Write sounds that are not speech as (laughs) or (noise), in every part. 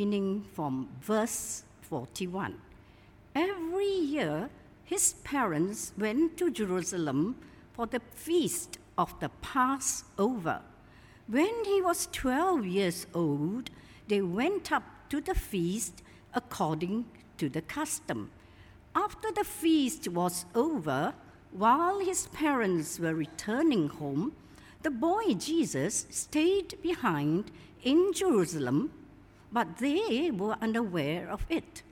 beginning from verse 41. Every year, his parents went to Jerusalem for the feast of the Passover. When he was 12 years old, they went up to the feast according to the custom. After the feast was over, while his parents were returning home, the boy Jesus stayed behind in Jerusalem, but they were unaware of it.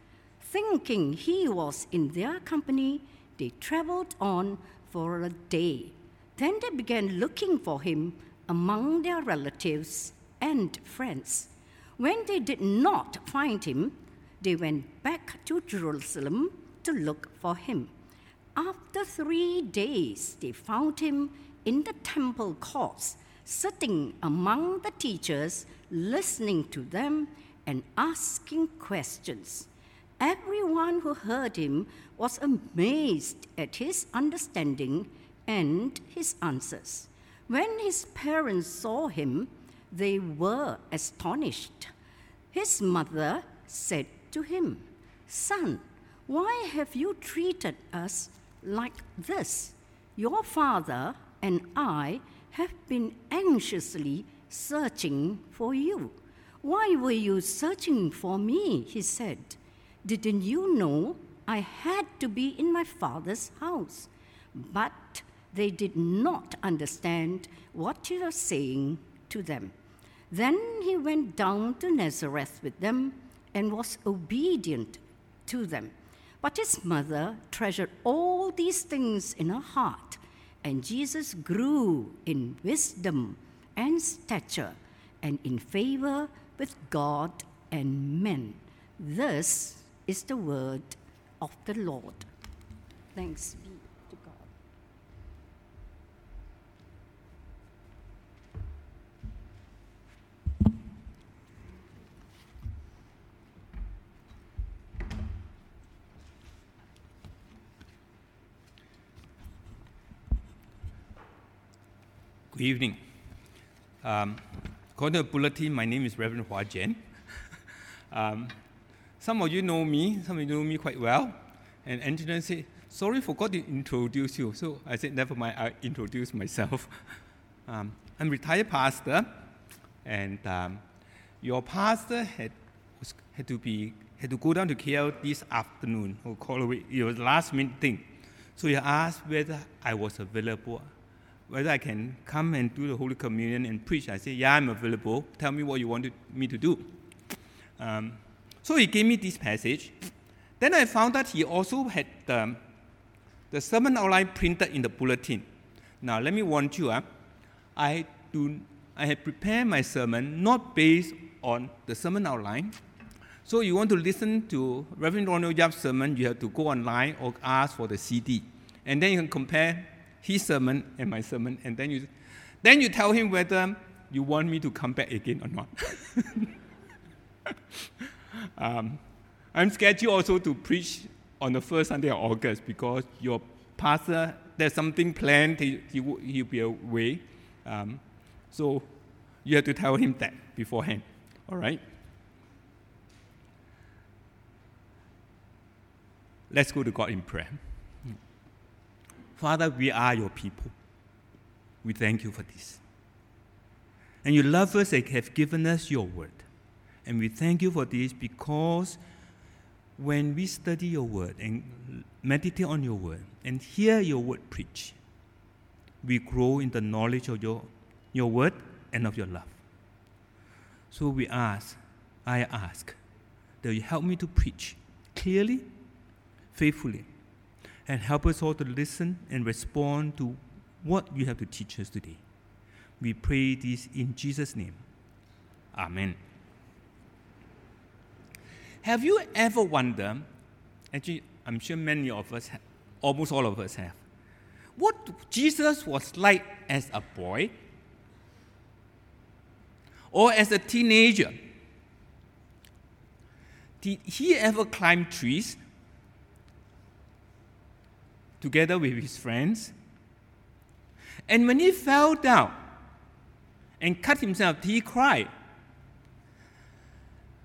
Thinking he was in their company, they traveled on for a day. Then they began looking for him among their relatives and friends. When they did not find him, they went back to Jerusalem to look for him. After three days, they found him in the temple courts, sitting among the teachers, listening to them and asking questions. Everyone who heard him was amazed at his understanding and his answers. When his parents saw him, they were astonished. His mother said to him, Son, why have you treated us like this? Your father and I have been anxiously searching for you. Why were you searching for me? He said. Didn't you know I had to be in my father's house? But they did not understand what he was saying to them. Then he went down to Nazareth with them and was obedient to them. But his mother treasured all these things in her heart, and Jesus grew in wisdom and stature and in favor with God and men. This is the word of the Lord. Thanks be to God. Good evening. Um, according to the bulletin, my name is Reverend Hwa Jen. (laughs) um, some of you know me, some of you know me quite well. And engineer said, sorry, forgot to introduce you. So I said, never mind, I introduce myself. (laughs) um, I'm retired pastor, and um, your pastor had, was, had to be had to go down to KL this afternoon or call away. It was last minute thing. So he asked whether I was available whether I can come and do the Holy Communion and preach. I said, Yeah, I'm available. Tell me what you want me to do. Um, so he gave me this passage. Then I found that he also had the, the sermon outline printed in the bulletin. Now, let me warn you, uh, I, do, I have prepared my sermon not based on the sermon outline. So you want to listen to Reverend Ronald Yap's sermon, you have to go online or ask for the CD. And then you can compare his sermon and my sermon, and then you, then you tell him whether you want me to come back again or not. (laughs) um, I'm scheduled also to preach on the first Sunday of August because your pastor, there's something planned, he, he, he'll be away. Um, so you have to tell him that beforehand, all right? Let's go to God in prayer. Father, we are your people. We thank you for this. And you love us and have given us your word. And we thank you for this because when we study your word and meditate on your word and hear your word preached, we grow in the knowledge of your, your word and of your love. So we ask, I ask, that you help me to preach clearly, faithfully, and help us all to listen and respond to what you have to teach us today. We pray this in Jesus' name. Amen. Have you ever wondered, actually, I'm sure many of us, have, almost all of us have, what Jesus was like as a boy or as a teenager? Did he ever climb trees? Together with his friends. And when he fell down and cut himself, he cried.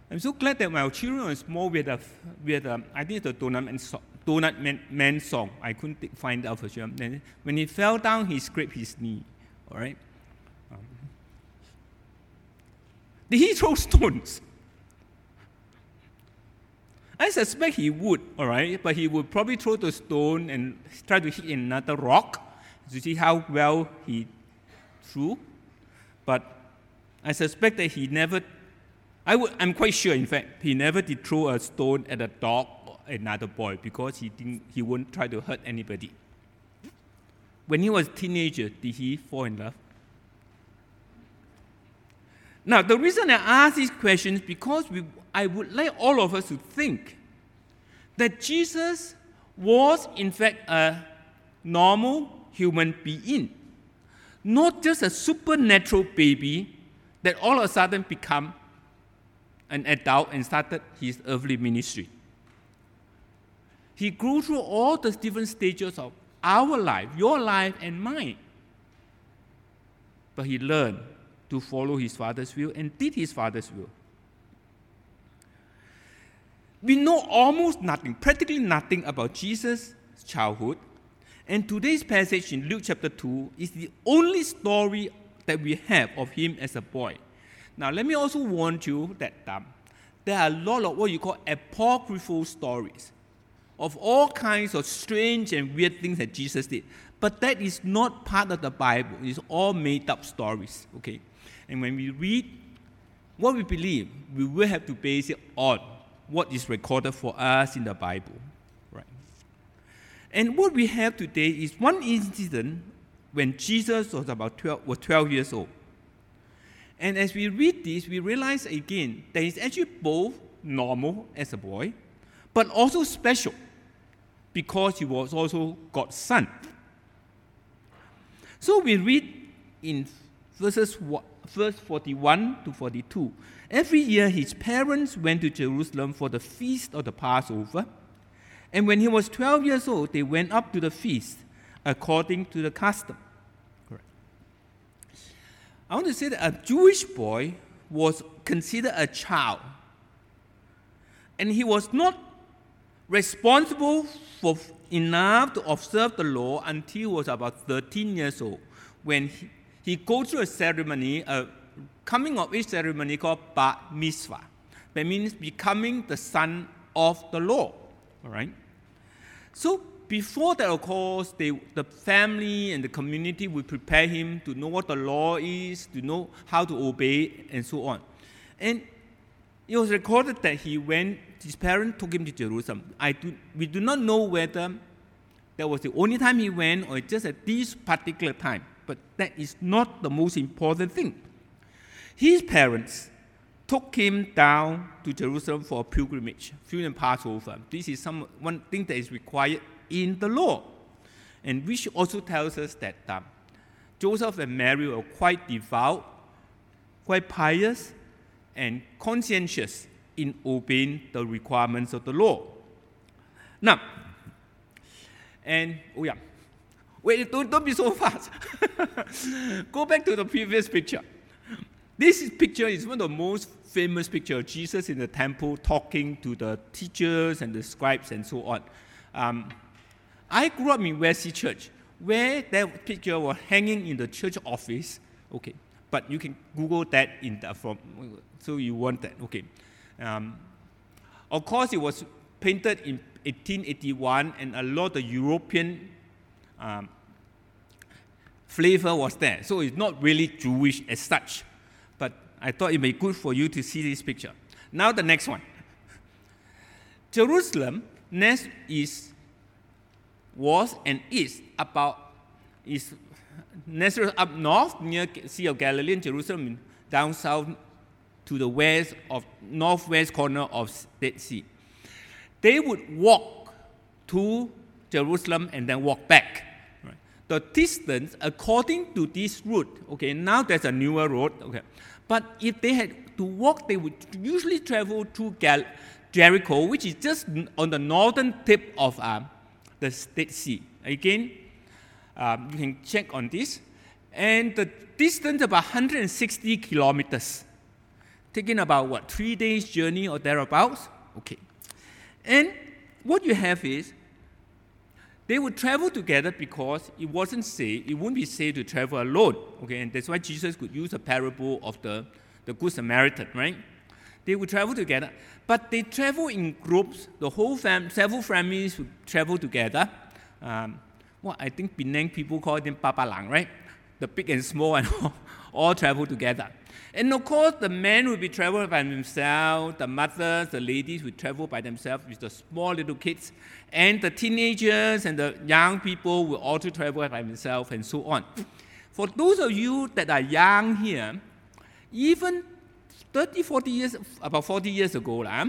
I'm so glad that my children were small with a, with a I think it's the Donut Man, so, Donut Man, Man song. I couldn't find out for sure. Then when he fell down, he scraped his knee. All right. Um, did he throw stones? I suspect he would, all right, but he would probably throw the stone and try to hit another rock to see how well he threw. But I suspect that he never, I would, I'm quite sure, in fact, he never did throw a stone at a dog or another boy because he, didn't, he wouldn't try to hurt anybody. When he was a teenager, did he fall in love? Now, the reason I ask these questions because we, I would like all of us to think that Jesus was, in fact, a normal human being, not just a supernatural baby that all of a sudden become an adult and started his earthly ministry. He grew through all the different stages of our life, your life and mine. But he learned to follow his father's will and did his father's will. We know almost nothing, practically nothing about Jesus' childhood. And today's passage in Luke chapter 2 is the only story that we have of him as a boy. Now, let me also warn you that um, there are a lot of what you call apocryphal stories of all kinds of strange and weird things that Jesus did. But that is not part of the Bible. It's all made up stories. Okay? And when we read what we believe, we will have to base it on what is recorded for us in the Bible. Right? And what we have today is one incident when Jesus was about 12, was 12 years old. And as we read this, we realize again that he's actually both normal as a boy, but also special because he was also God's son. So we read in verses verse 41 to 42. Every year his parents went to Jerusalem for the feast of the Passover. And when he was 12 years old, they went up to the feast according to the custom. Correct. I want to say that a Jewish boy was considered a child. And he was not responsible for enough to observe the law until he was about 13 years old when he, he goes through a ceremony, a coming of age ceremony called Bar Mitzvah. That means becoming the son of the law. All right? So before that, of course, they, the family and the community will prepare him to know what the law is, to know how to obey, and so on. And it was recorded that he went, his parents took him to Jerusalem. I do, we do not know whether that was the only time he went or just at this particular time, but that is not the most important thing. His parents took him down to Jerusalem for a pilgrimage, during Passover. This is some, one thing that is required in the law, and which also tells us that um, Joseph and Mary were quite devout, quite pious, and conscientious in obeying the requirements of the law. Now, and oh yeah, wait, don't, don't be so fast. (laughs) Go back to the previous picture. This picture is one of the most famous pictures of Jesus in the temple talking to the teachers and the scribes and so on. Um, I grew up in Wesley Church, where that picture was hanging in the church office. Okay, but you can Google that in the from, so you want that. Okay, um, of course it was painted in 1881, and a lot of European um, flavor was there. So it's not really Jewish as such. But I thought it may be good for you to see this picture. Now the next one. Jerusalem next is was and is about is Nazareth up north near Sea of Galilee and Jerusalem down south to the west of northwest corner of Dead Sea. They would walk to Jerusalem and then walk back. Right. The distance, according to this route, okay, now there's a newer road, okay, but if they had to walk, they would usually travel to Gal- Jericho, which is just on the northern tip of um, the Dead Sea. Again, um, you can check on this. And the distance about 160 kilometers. taking about what, three days journey or thereabouts? Okay. And what you have is they would travel together because it wasn't safe, it wouldn't be safe to travel alone. Okay, and that's why Jesus could use a parable of the, the Good Samaritan, right? They would travel together, but they travel in groups. The whole fam, several families would travel together. Um, well, I think Penang people call them papalang, right? The big and small and (laughs) all, all travel together. And of course, the men will be traveling by themselves, the mothers, the ladies will travel by themselves with the small little kids, and the teenagers and the young people will also travel by themselves, and so on. For those of you that are young here, even 30, 40 years, about 40 years ago, uh,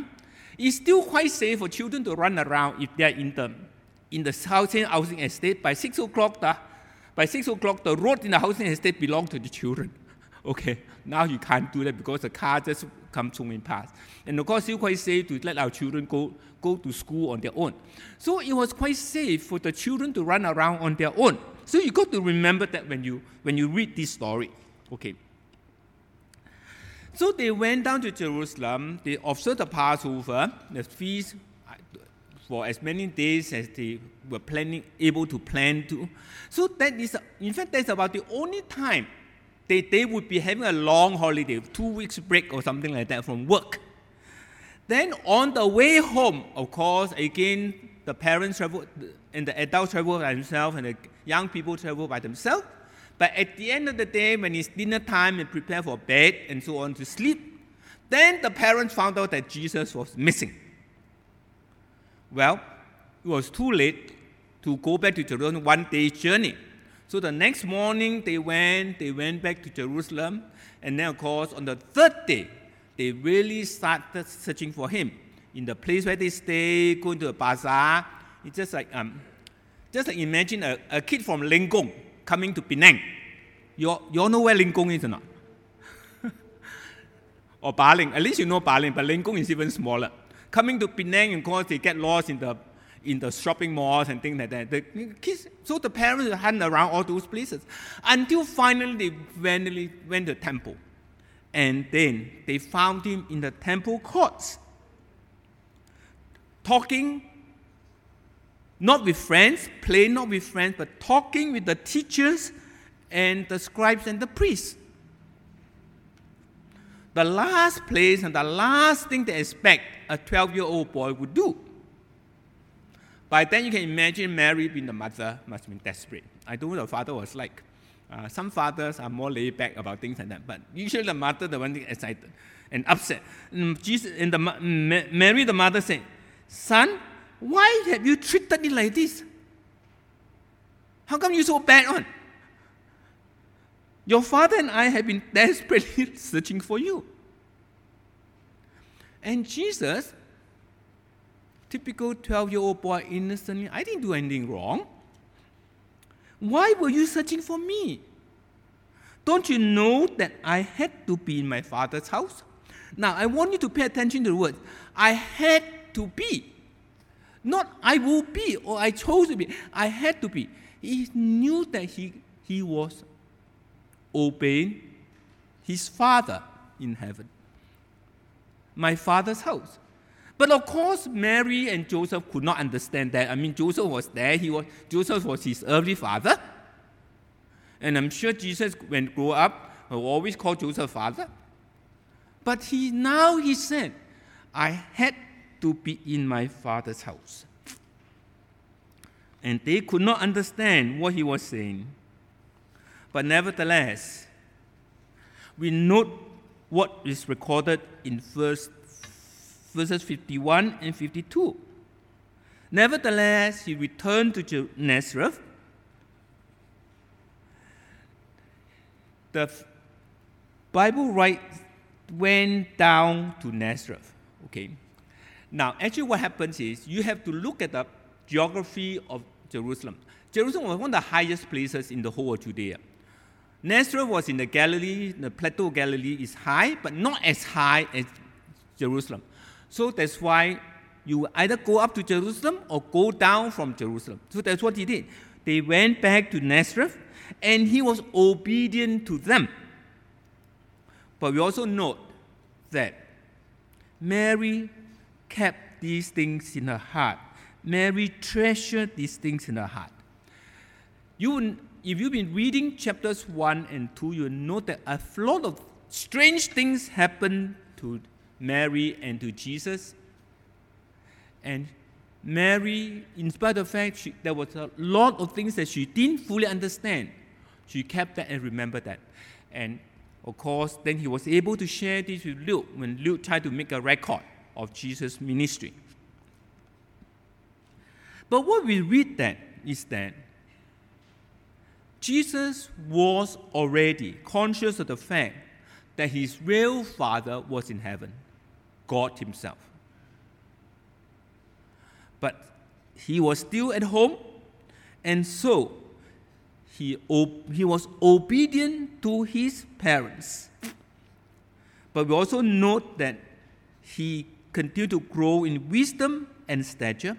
it's still quite safe for children to run around if they're in the, in the housing, housing estate. By 6 o'clock, the, by 6 o'clock, the road in the housing estate belong to the children. (laughs) Okay, now you can't do that because the car just comes zooming past. And of course, it's quite safe to let our children go, go to school on their own. So it was quite safe for the children to run around on their own. So you got to remember that when you, when you read this story. Okay. So they went down to Jerusalem, they observed the Passover, the feast uh, for as many days as they were planning, able to plan to. So that is, in fact, that's about the only time they, they would be having a long holiday, two weeks break or something like that from work. Then on the way home, of course, again, the parents travel and the adults travel by themselves and the young people travel by themselves. But at the end of the day, when it's dinner time and prepare for bed and so on to sleep, then the parents found out that Jesus was missing. Well, it was too late to go back to Jerusalem one day's journey. So the next morning they went, they went back to Jerusalem, and then of course on the third day, they really started searching for him. In the place where they stay, going to a bazaar. It's just like um, just like imagine a, a kid from Lenggong coming to Penang. You, you all know where Lenggong is or not? (laughs) or Baling. At least you know Baling, but Lenggong is even smaller. Coming to Penang, of course, they get lost in the in the shopping malls and things like that. The kids, so the parents hunt around all those places until finally they finally went to the temple. And then they found him in the temple courts, talking not with friends, playing not with friends, but talking with the teachers and the scribes and the priests. The last place and the last thing they expect a 12 year old boy would do. By then, you can imagine Mary being the mother must have been desperate. I don't know what the father was like. Uh, some fathers are more laid back about things like that, but usually the mother, the one excited and upset. And Jesus and the Mary, the mother, said, "Son, why have you treated me like this? How come you so bad on? Your father and I have been (laughs) desperately searching for you." And Jesus typical 12 year old boy innocently, I didn't do anything wrong. Why were you searching for me? Don't you know that I had to be in my father's house? Now, I want you to pay attention to the words. I had to be. Not I will be or I chose to be. I had to be. He knew that he, he was obeying his father in heaven. My father's house. But of course, Mary and Joseph could not understand that. I mean, Joseph was there. He was, Joseph was his earthly father. And I'm sure Jesus, when grew up, always called Joseph father. But he now he said, I had to be in my father's house. And they could not understand what he was saying. But nevertheless, we note what is recorded in verse verses 51 and 52. Nevertheless, he returned to Nazareth. The Bible writes, went down to Nazareth. Okay. Now, actually, what happens is you have to look at the geography of Jerusalem. Jerusalem was one of the highest places in the whole of Judea. Nazareth was in the Galilee, the plateau of Galilee is high, but not as high as Jerusalem. So that's why you either go up to Jerusalem or go down from Jerusalem. So that's what he did. They went back to Nazareth and he was obedient to them. But we also note that Mary kept these things in her heart. Mary treasured these things in her heart. You, if you've been reading chapters 1 and 2, you'll note that a lot of strange things happened to Mary and to Jesus. And Mary, in spite of the fact she, there was a lot of things that she didn't fully understand, she kept that and remembered that. And of course, then he was able to share this with Luke when Luke tried to make a record of Jesus' ministry. But what we read that is that Jesus was already conscious of the fact that his real father was in heaven, God Himself. But he was still at home, and so he, he was obedient to his parents. But we also note that he continued to grow in wisdom and stature,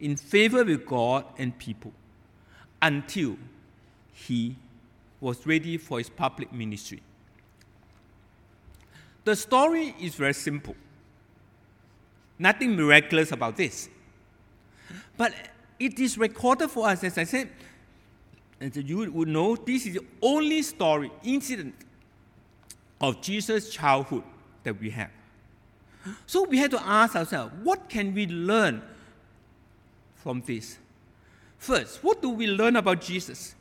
in favor with God and people, until he was ready for his public ministry. The story is very simple. Nothing miraculous about this. But it is recorded for us, as I said, and you would know this is the only story, incident of Jesus' childhood that we have. So we have to ask ourselves, what can we learn from this? First, what do we learn about Jesus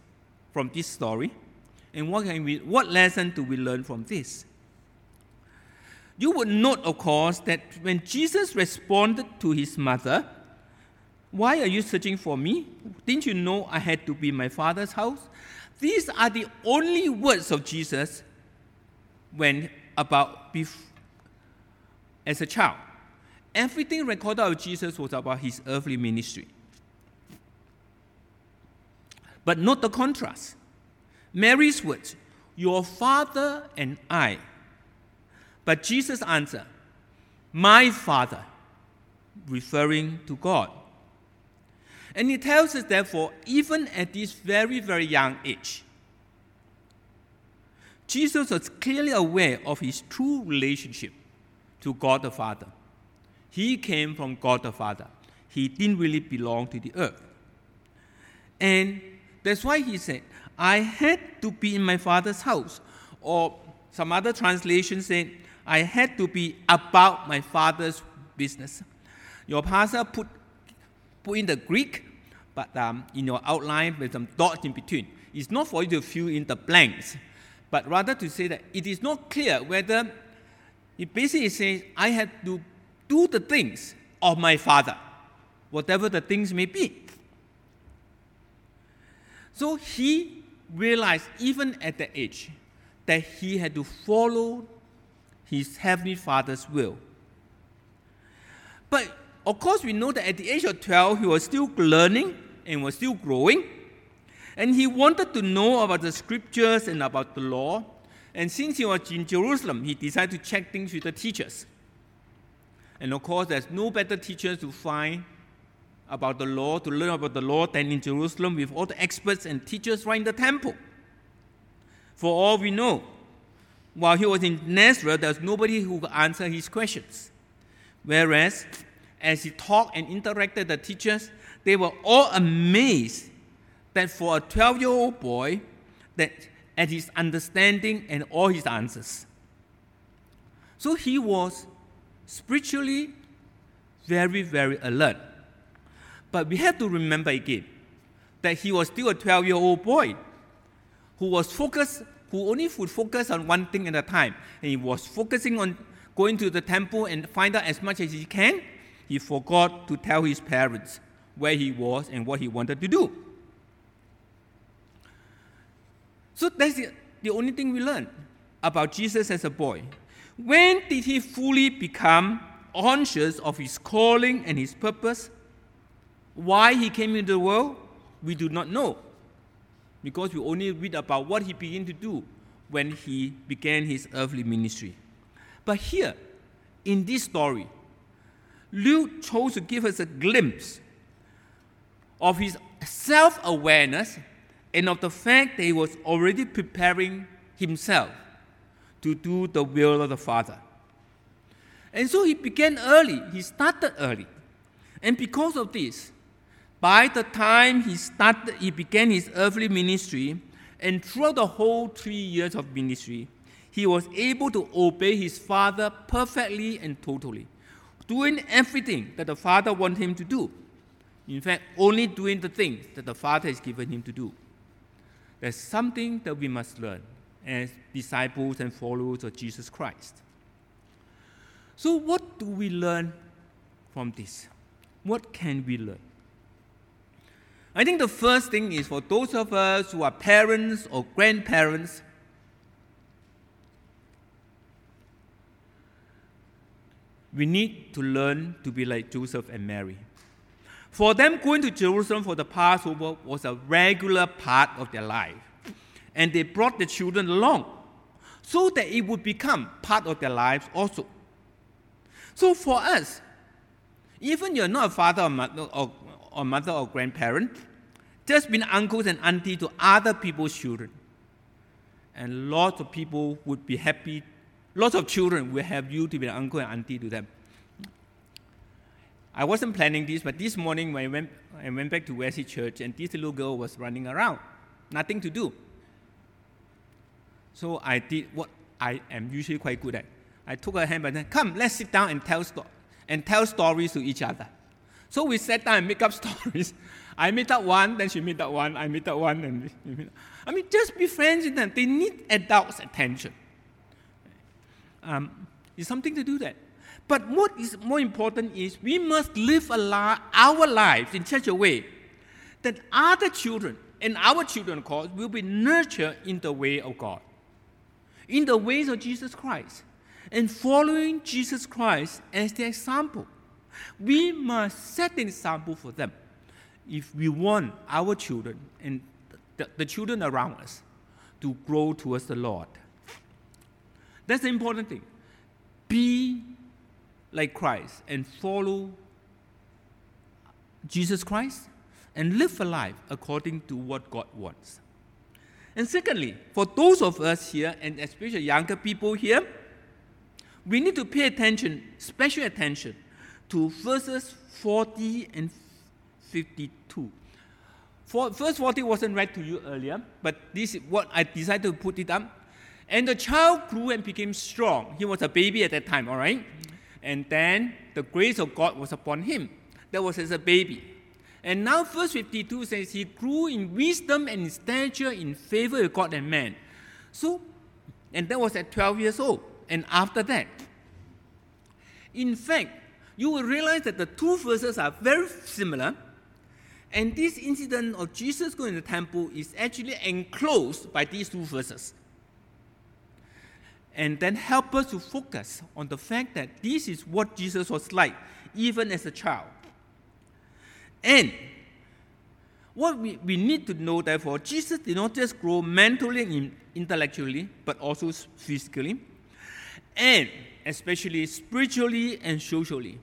from this story? And what, can we, what lesson do we learn from this? You would note, of course, that when Jesus responded to his mother, why are you searching for me? Didn't you know I had to be in my father's house? These are the only words of Jesus when about as a child. Everything recorded of Jesus was about his earthly ministry. But note the contrast. Mary's words, Your father and I. But Jesus answered, My father, referring to God. And he tells us, therefore, even at this very, very young age, Jesus was clearly aware of his true relationship to God the Father. He came from God the Father. He didn't really belong to the earth. And that's why he said, I had to be in my Father's house. Or some other translation say, I had to be about my Father's business. Your pastor put put in the Greek, but um, in your outline with some dots in between. It's not for you to fill in the blanks, but rather to say that it is not clear whether it basically says, I had to do the things of my father, whatever the things may be. So he realized, even at that age, that he had to follow his heavenly father's will. But of course, we know that at the age of 12, he was still learning and was still growing. And he wanted to know about the scriptures and about the law. And since he was in Jerusalem, he decided to check things with the teachers. And of course, there's no better teachers to find about the law, to learn about the law, than in Jerusalem with all the experts and teachers right in the temple. For all we know, while he was in Nazareth, there was nobody who could answer his questions. Whereas as he talked and interacted with the teachers, they were all amazed that for a 12 year old boy, that at his understanding and all his answers. So he was spiritually very, very alert. But we have to remember again that he was still a 12 year old boy who was focused, who only would focus on one thing at a time. And he was focusing on going to the temple and find out as much as he can he forgot to tell his parents where he was and what he wanted to do. So that's the, the only thing we learn about Jesus as a boy. When did he fully become conscious of his calling and his purpose? Why he came into the world? We do not know. Because we only read about what he began to do when he began his earthly ministry. But here, in this story, Luke chose to give us a glimpse of his self awareness and of the fact that he was already preparing himself to do the will of the Father. And so he began early, he started early. And because of this, by the time he started, he began his earthly ministry, and throughout the whole three years of ministry, he was able to obey his father perfectly and totally, doing everything that the father wanted him to do. In fact, only doing the things that the father has given him to do. There's something that we must learn as disciples and followers of Jesus Christ. So, what do we learn from this? What can we learn? I think the first thing is for those of us who are parents or grandparents, we need to learn to be like Joseph and Mary. For them, going to Jerusalem for the Passover was a regular part of their life. And they brought the children along so that it would become part of their lives also. So for us, even you're not a father or mother or, or mother or grandparent, just being uncles and auntie to other people's children. And lots of people would be happy, lots of children will have you to be an uncle and auntie to them. I wasn't planning this, but this morning when I went, I went back to Wesley Church and this little girl was running around, nothing to do. So I did what I am usually quite good at. I took her hand and said, Come, let's sit down and tell, sto- and tell stories to each other. So we sat down and make up (laughs) stories. I made up one, then she made up one, I made up one, and I mean, just be friends with them. They need adults' attention. Um, it's something to do that. But what is more important is we must live li- our lives in such a way that other children and our children, of course, will be nurtured in the way of God, in the ways of Jesus Christ, and following Jesus Christ as the example. We must set an example for them if we want our children and the, the children around us to grow towards the Lord. That's the important thing. Be like Christ and follow Jesus Christ and live a life according to what God wants. And secondly, for those of us here, and especially younger people here, we need to pay attention, special attention, to verses 40 and 52. For, verse 40 wasn't read to you earlier, but this is what I decided to put it up. And the child grew and became strong. He was a baby at that time, all right? And then the grace of God was upon him. That was as a baby. And now, verse 52 says, He grew in wisdom and in stature, in favor with God and man. So, and that was at 12 years old. And after that, in fact, you will realize that the two verses are very similar. And this incident of Jesus going to the temple is actually enclosed by these two verses and then help us to focus on the fact that this is what Jesus was like, even as a child. And what we, we need to know, therefore, Jesus did not just grow mentally and intellectually, but also physically, and especially spiritually and socially.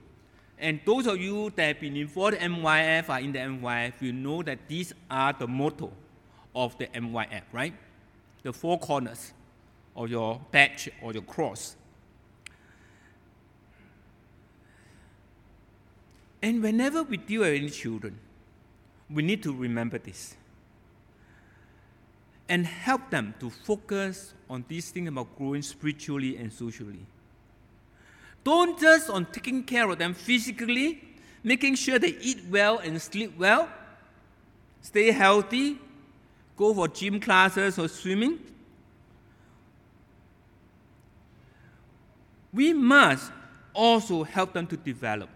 And those of you that have been involved in MYF are in the MYF, you know that these are the motto of the MYF, right? The four corners or your badge or your cross. And whenever we deal with any children, we need to remember this and help them to focus on this thing about growing spiritually and socially. Don't just on taking care of them physically, making sure they eat well and sleep well, stay healthy, go for gym classes or swimming. we must also help them to develop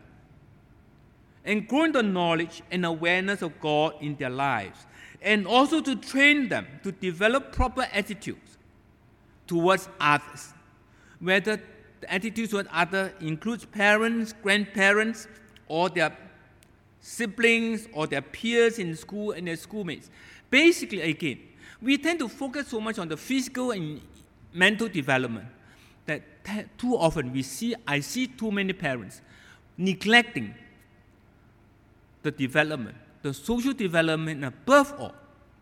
and grow the knowledge and awareness of God in their lives, and also to train them to develop proper attitudes towards others, whether the attitudes towards others includes parents, grandparents, or their siblings, or their peers in school and their schoolmates. Basically, again, we tend to focus so much on the physical and mental development that too often we see, I see too many parents neglecting the development, the social development, and above all,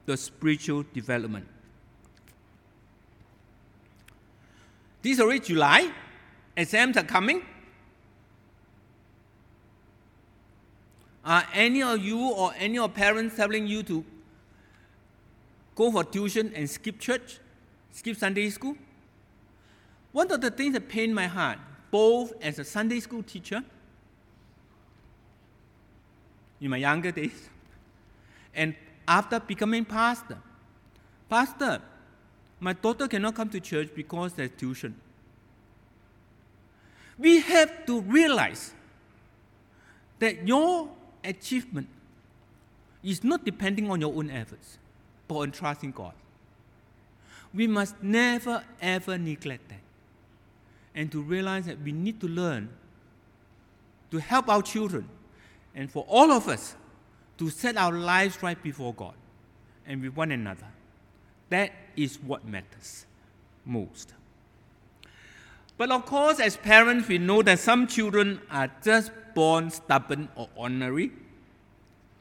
the spiritual development. This is already July, exams are coming. Are any of you or any of parents telling you to go for tuition and skip church, skip Sunday school? One of the things that pain my heart, both as a Sunday school teacher in my younger days and after becoming pastor. Pastor, my daughter cannot come to church because there's tuition. We have to realize that your achievement is not depending on your own efforts, but on trusting God. We must never ever neglect that. And to realize that we need to learn to help our children and for all of us to set our lives right before God and with one another. That is what matters most. But of course, as parents, we know that some children are just born stubborn or ornery,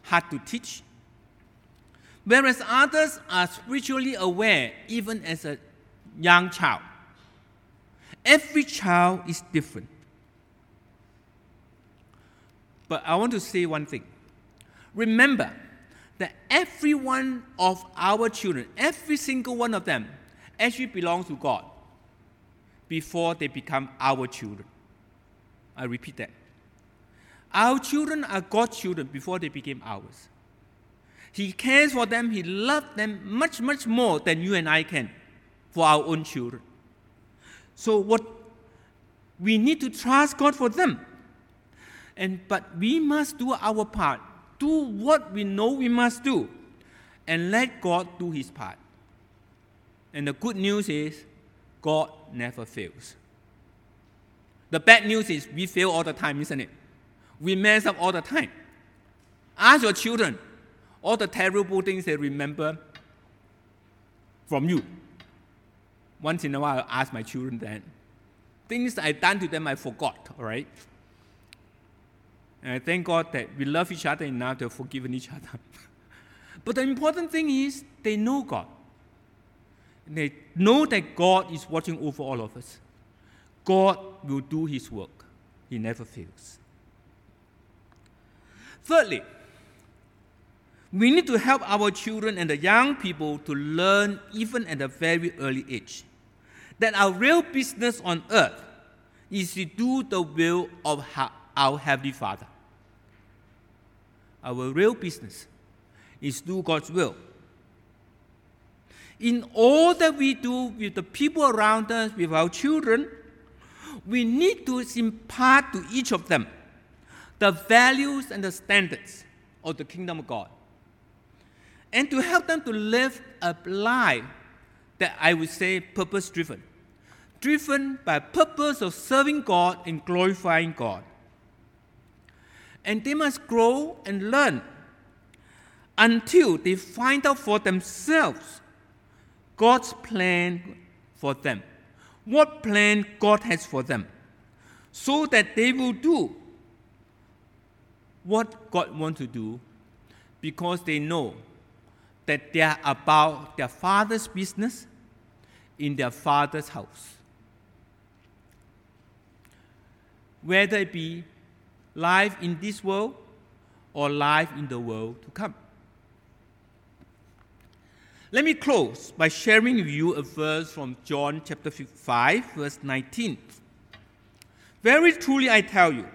hard to teach, whereas others are spiritually aware even as a young child. Every child is different. But I want to say one thing. Remember that every one of our children, every single one of them, actually belongs to God before they become our children. I repeat that. Our children are God's children before they became ours. He cares for them, He loves them much, much more than you and I can for our own children. So, what we need to trust God for them. And, but we must do our part. Do what we know we must do. And let God do His part. And the good news is, God never fails. The bad news is we fail all the time, isn't it? We mess up all the time. Ask your children all the terrible things they remember from you. Once in a while, I ask my children that. Things I've done to them, I forgot, all right? And I thank God that we love each other enough to have forgiven each other. (laughs) but the important thing is they know God. They know that God is watching over all of us. God will do His work, He never fails. Thirdly, we need to help our children and the young people to learn, even at a very early age, that our real business on earth is to do the will of our Heavenly Father. Our real business is to do God's will in all that we do with the people around us, with our children, we need to impart to each of them the values and the standards of the kingdom of God. And to help them to live a life that I would say purpose driven, driven by purpose of serving God and glorifying God. And they must grow and learn until they find out for themselves God's plan for them. What plan God has for them. So that they will do what God wants to do because they know that they are about their father's business in their father's house. Whether it be life in this world or life in the world to come. Let me close by sharing with you a verse from John chapter 5, verse 19. Very truly I tell you,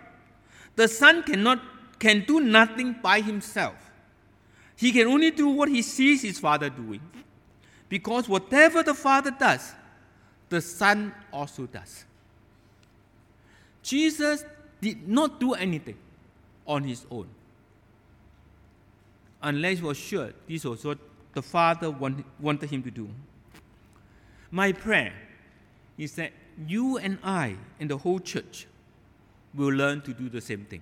the Son cannot can do nothing by himself. He can only do what he sees his Father doing. Because whatever the Father does, the Son also does. Jesus did not do anything on his own. Unless he was sure this was what the Father want, wanted him to do. My prayer is that you and I and the whole church will learn to do the same thing.